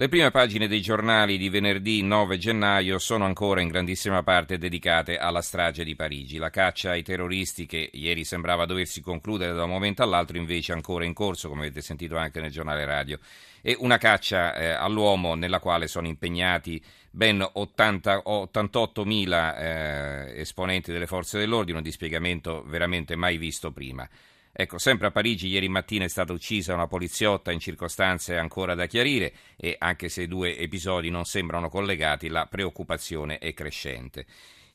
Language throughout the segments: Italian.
Le prime pagine dei giornali di venerdì 9 gennaio sono ancora in grandissima parte dedicate alla strage di Parigi. La caccia ai terroristi che ieri sembrava doversi concludere da un momento all'altro invece è ancora in corso, come avete sentito anche nel giornale radio. E una caccia eh, all'uomo nella quale sono impegnati ben 80, 88.000 eh, esponenti delle forze dell'ordine, un dispiegamento veramente mai visto prima. Ecco, sempre a Parigi ieri mattina è stata uccisa una poliziotta in circostanze ancora da chiarire e anche se i due episodi non sembrano collegati, la preoccupazione è crescente.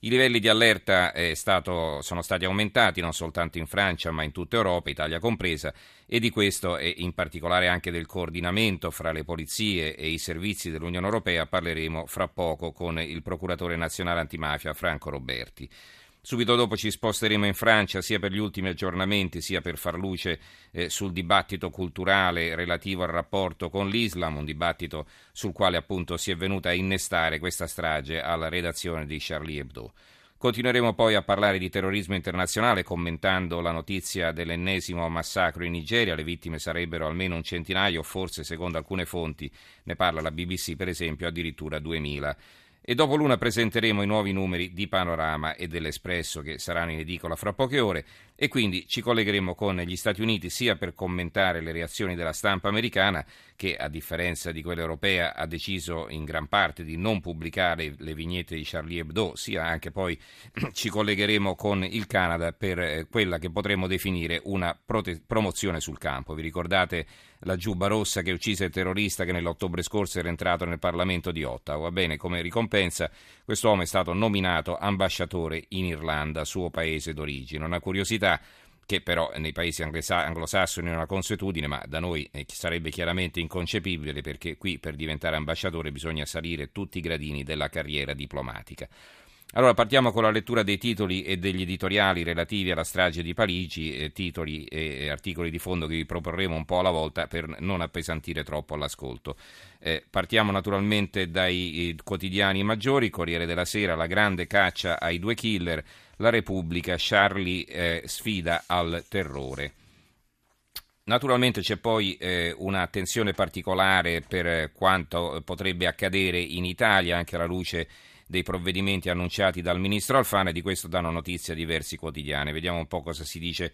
I livelli di allerta stato, sono stati aumentati non soltanto in Francia ma in tutta Europa, Italia compresa, e di questo e in particolare anche del coordinamento fra le polizie e i servizi dell'Unione Europea parleremo fra poco con il procuratore nazionale antimafia Franco Roberti. Subito dopo ci sposteremo in Francia sia per gli ultimi aggiornamenti sia per far luce eh, sul dibattito culturale relativo al rapporto con l'Islam, un dibattito sul quale appunto si è venuta a innestare questa strage alla redazione di Charlie Hebdo. Continueremo poi a parlare di terrorismo internazionale commentando la notizia dell'ennesimo massacro in Nigeria, le vittime sarebbero almeno un centinaio, forse secondo alcune fonti, ne parla la BBC per esempio, addirittura 2000. E dopo l'una presenteremo i nuovi numeri di Panorama e dell'Espresso che saranno in edicola fra poche ore. E quindi ci collegheremo con gli Stati Uniti sia per commentare le reazioni della stampa americana che a differenza di quella europea ha deciso in gran parte di non pubblicare le vignette di Charlie Hebdo, sia anche poi ci collegheremo con il Canada per eh, quella che potremmo definire una prote- promozione sul campo. Vi ricordate la giubba rossa che uccise il terrorista che nell'ottobre scorso era entrato nel Parlamento di Ottawa? Bene, come ricompensa quest'uomo è stato nominato ambasciatore in Irlanda, suo paese d'origine. Una curiosità che però nei paesi anglosassoni è una consuetudine, ma da noi eh, sarebbe chiaramente inconcepibile perché qui per diventare ambasciatore bisogna salire tutti i gradini della carriera diplomatica. Allora partiamo con la lettura dei titoli e degli editoriali relativi alla strage di Parigi, eh, titoli e articoli di fondo che vi proporremo un po' alla volta per non appesantire troppo l'ascolto. Eh, partiamo naturalmente dai eh, quotidiani maggiori, Corriere della Sera, la grande caccia ai due killer, la Repubblica, Charlie eh, sfida al terrore. Naturalmente c'è poi eh, un'attenzione particolare per quanto potrebbe accadere in Italia, anche alla luce dei provvedimenti annunciati dal ministro Alfano e di questo danno notizia diversi quotidiani. Vediamo un po' cosa si dice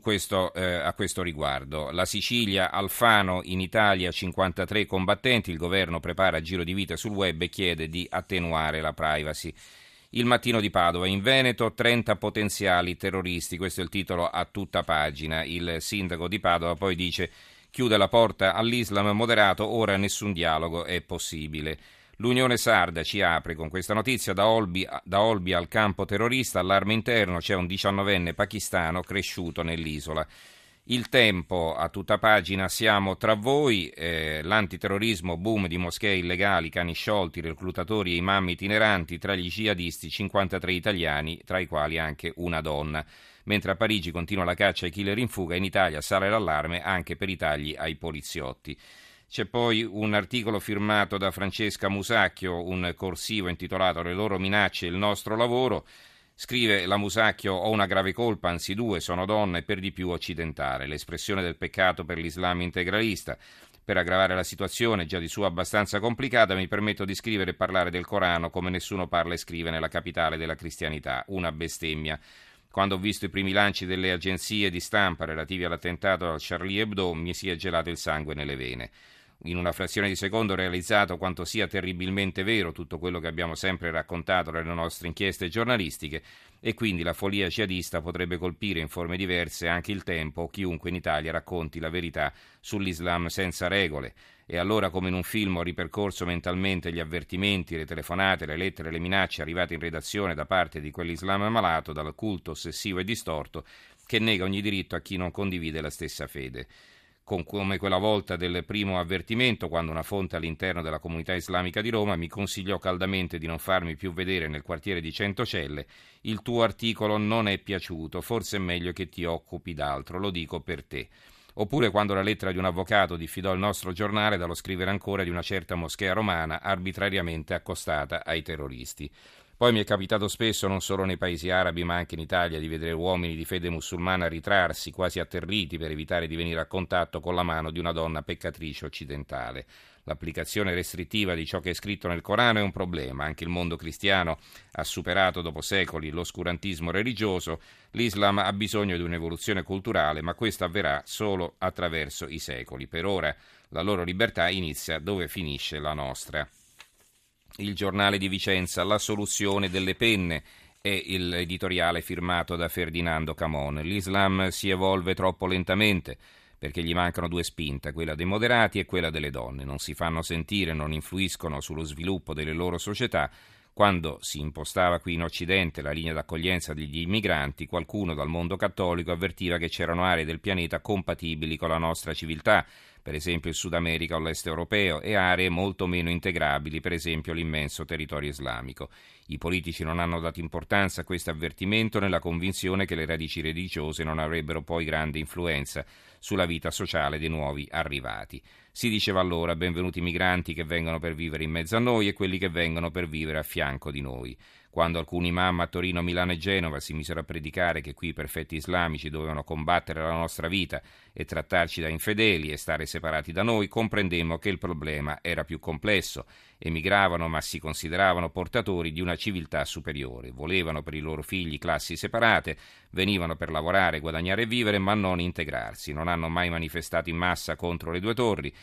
questo, eh, a questo riguardo. La Sicilia, Alfano, in Italia 53 combattenti, il governo prepara giro di vita sul web e chiede di attenuare la privacy. Il mattino di Padova, in Veneto 30 potenziali terroristi, questo è il titolo a tutta pagina. Il sindaco di Padova poi dice chiude la porta all'Islam moderato, ora nessun dialogo è possibile. L'Unione Sarda ci apre con questa notizia da Olbi, da Olbi al campo terrorista, allarme interno, c'è un diciannovenne pakistano cresciuto nell'isola. Il tempo a tutta pagina, siamo tra voi, eh, l'antiterrorismo, boom di moschee illegali, cani sciolti, reclutatori e imam itineranti, tra gli jihadisti 53 italiani, tra i quali anche una donna. Mentre a Parigi continua la caccia ai killer in fuga, in Italia sale l'allarme anche per i tagli ai poliziotti. C'è poi un articolo firmato da Francesca Musacchio, un corsivo intitolato Le loro minacce e il nostro lavoro. Scrive la Musacchio, ho una grave colpa, anzi due, sono donna e per di più occidentale, l'espressione del peccato per l'Islam integralista. Per aggravare la situazione, già di suo abbastanza complicata, mi permetto di scrivere e parlare del Corano come nessuno parla e scrive nella capitale della cristianità, una bestemmia. Quando ho visto i primi lanci delle agenzie di stampa relativi all'attentato al Charlie Hebdo, mi si è gelato il sangue nelle vene in una frazione di secondo realizzato quanto sia terribilmente vero tutto quello che abbiamo sempre raccontato nelle nostre inchieste giornalistiche e quindi la follia jihadista potrebbe colpire in forme diverse anche il tempo chiunque in Italia racconti la verità sull'Islam senza regole. E allora, come in un film, ho ripercorso mentalmente gli avvertimenti, le telefonate, le lettere, le minacce arrivate in redazione da parte di quell'Islam malato, dal culto ossessivo e distorto, che nega ogni diritto a chi non condivide la stessa fede. Con, come quella volta del primo avvertimento, quando una fonte all'interno della comunità islamica di Roma mi consigliò caldamente di non farmi più vedere nel quartiere di Centocelle, il tuo articolo non è piaciuto, forse è meglio che ti occupi d'altro, lo dico per te. Oppure quando la lettera di un avvocato diffidò il nostro giornale dallo scrivere ancora di una certa moschea romana arbitrariamente accostata ai terroristi. Poi mi è capitato spesso, non solo nei paesi arabi ma anche in Italia, di vedere uomini di fede musulmana ritrarsi, quasi atterriti, per evitare di venire a contatto con la mano di una donna peccatrice occidentale. L'applicazione restrittiva di ciò che è scritto nel Corano è un problema. Anche il mondo cristiano ha superato dopo secoli l'oscurantismo religioso. L'Islam ha bisogno di un'evoluzione culturale, ma questo avverrà solo attraverso i secoli. Per ora la loro libertà inizia dove finisce la nostra. Il giornale di Vicenza, La soluzione delle penne è l'editoriale firmato da Ferdinando Camon. L'Islam si evolve troppo lentamente perché gli mancano due spinte, quella dei moderati e quella delle donne. Non si fanno sentire, non influiscono sullo sviluppo delle loro società. Quando si impostava qui in Occidente la linea d'accoglienza degli immigranti, qualcuno dal mondo cattolico avvertiva che c'erano aree del pianeta compatibili con la nostra civiltà per esempio il Sud America o l'Est europeo, e aree molto meno integrabili, per esempio l'immenso territorio islamico. I politici non hanno dato importanza a questo avvertimento nella convinzione che le radici religiose non avrebbero poi grande influenza sulla vita sociale dei nuovi arrivati. Si diceva allora benvenuti i migranti che vengono per vivere in mezzo a noi e quelli che vengono per vivere a fianco di noi. Quando alcuni imam a Torino, Milano e Genova si misero a predicare che qui i perfetti islamici dovevano combattere la nostra vita e trattarci da infedeli e stare separati da noi, comprendemmo che il problema era più complesso. Emigravano ma si consideravano portatori di una civiltà superiore. Volevano per i loro figli classi separate, venivano per lavorare, guadagnare e vivere, ma non integrarsi. Non hanno mai manifestato in massa contro le due torri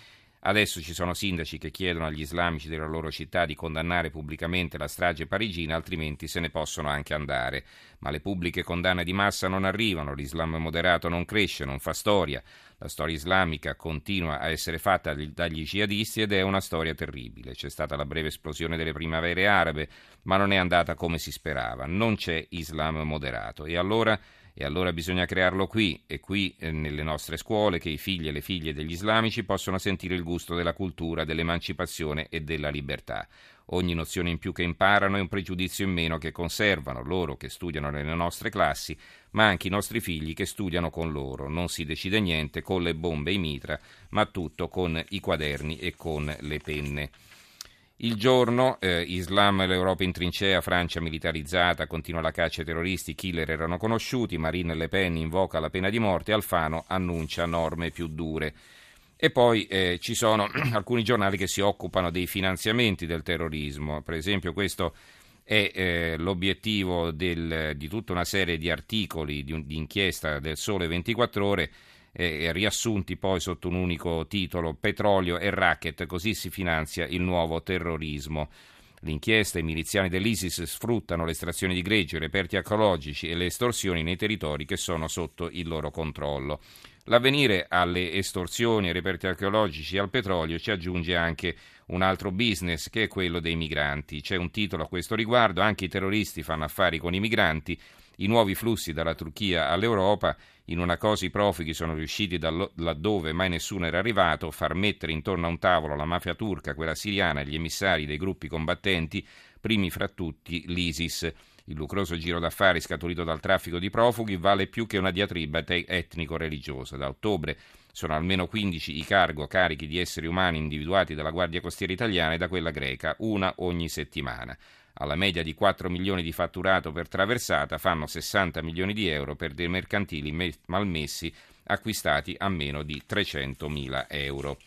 Adesso ci sono sindaci che chiedono agli islamici della loro città di condannare pubblicamente la strage parigina, altrimenti se ne possono anche andare. Ma le pubbliche condanne di massa non arrivano, l'Islam moderato non cresce, non fa storia. La storia islamica continua a essere fatta dagli jihadisti ed è una storia terribile. C'è stata la breve esplosione delle primavere arabe, ma non è andata come si sperava. Non c'è Islam moderato. E allora e allora bisogna crearlo qui e qui eh, nelle nostre scuole che i figli e le figlie degli islamici possano sentire il gusto della cultura, dell'emancipazione e della libertà. Ogni nozione in più che imparano è un pregiudizio in meno che conservano loro che studiano nelle nostre classi, ma anche i nostri figli che studiano con loro. Non si decide niente con le bombe e i mitra, ma tutto con i quaderni e con le penne. Il giorno, eh, Islam e l'Europa in trincea, Francia militarizzata, continua la caccia ai terroristi, killer erano conosciuti, Marine Le Pen invoca la pena di morte, Alfano annuncia norme più dure. E poi eh, ci sono alcuni giornali che si occupano dei finanziamenti del terrorismo, per esempio questo è eh, l'obiettivo del, di tutta una serie di articoli di, di inchiesta del Sole 24 ore eh, riassunti poi sotto un unico titolo Petrolio e racket, così si finanzia il nuovo terrorismo. L'inchiesta, i miliziani dell'ISIS sfruttano l'estrazione di greggi, i reperti archeologici e le estorsioni nei territori che sono sotto il loro controllo. L'avvenire alle estorsioni, ai reperti archeologici e al petrolio ci aggiunge anche un altro business che è quello dei migranti. C'è un titolo a questo riguardo, anche i terroristi fanno affari con i migranti, i nuovi flussi dalla Turchia all'Europa, in una cosa i profughi sono riusciti da laddove mai nessuno era arrivato, far mettere intorno a un tavolo la mafia turca, quella siriana e gli emissari dei gruppi combattenti, primi fra tutti l'ISIS. Il lucroso giro d'affari scaturito dal traffico di profughi vale più che una diatriba etnico-religiosa. Da ottobre sono almeno 15 i cargo carichi di esseri umani individuati dalla Guardia Costiera italiana e da quella greca, una ogni settimana alla media di 4 milioni di fatturato per traversata, fanno 60 milioni di euro per dei mercantili malmessi acquistati a meno di 300 mila euro.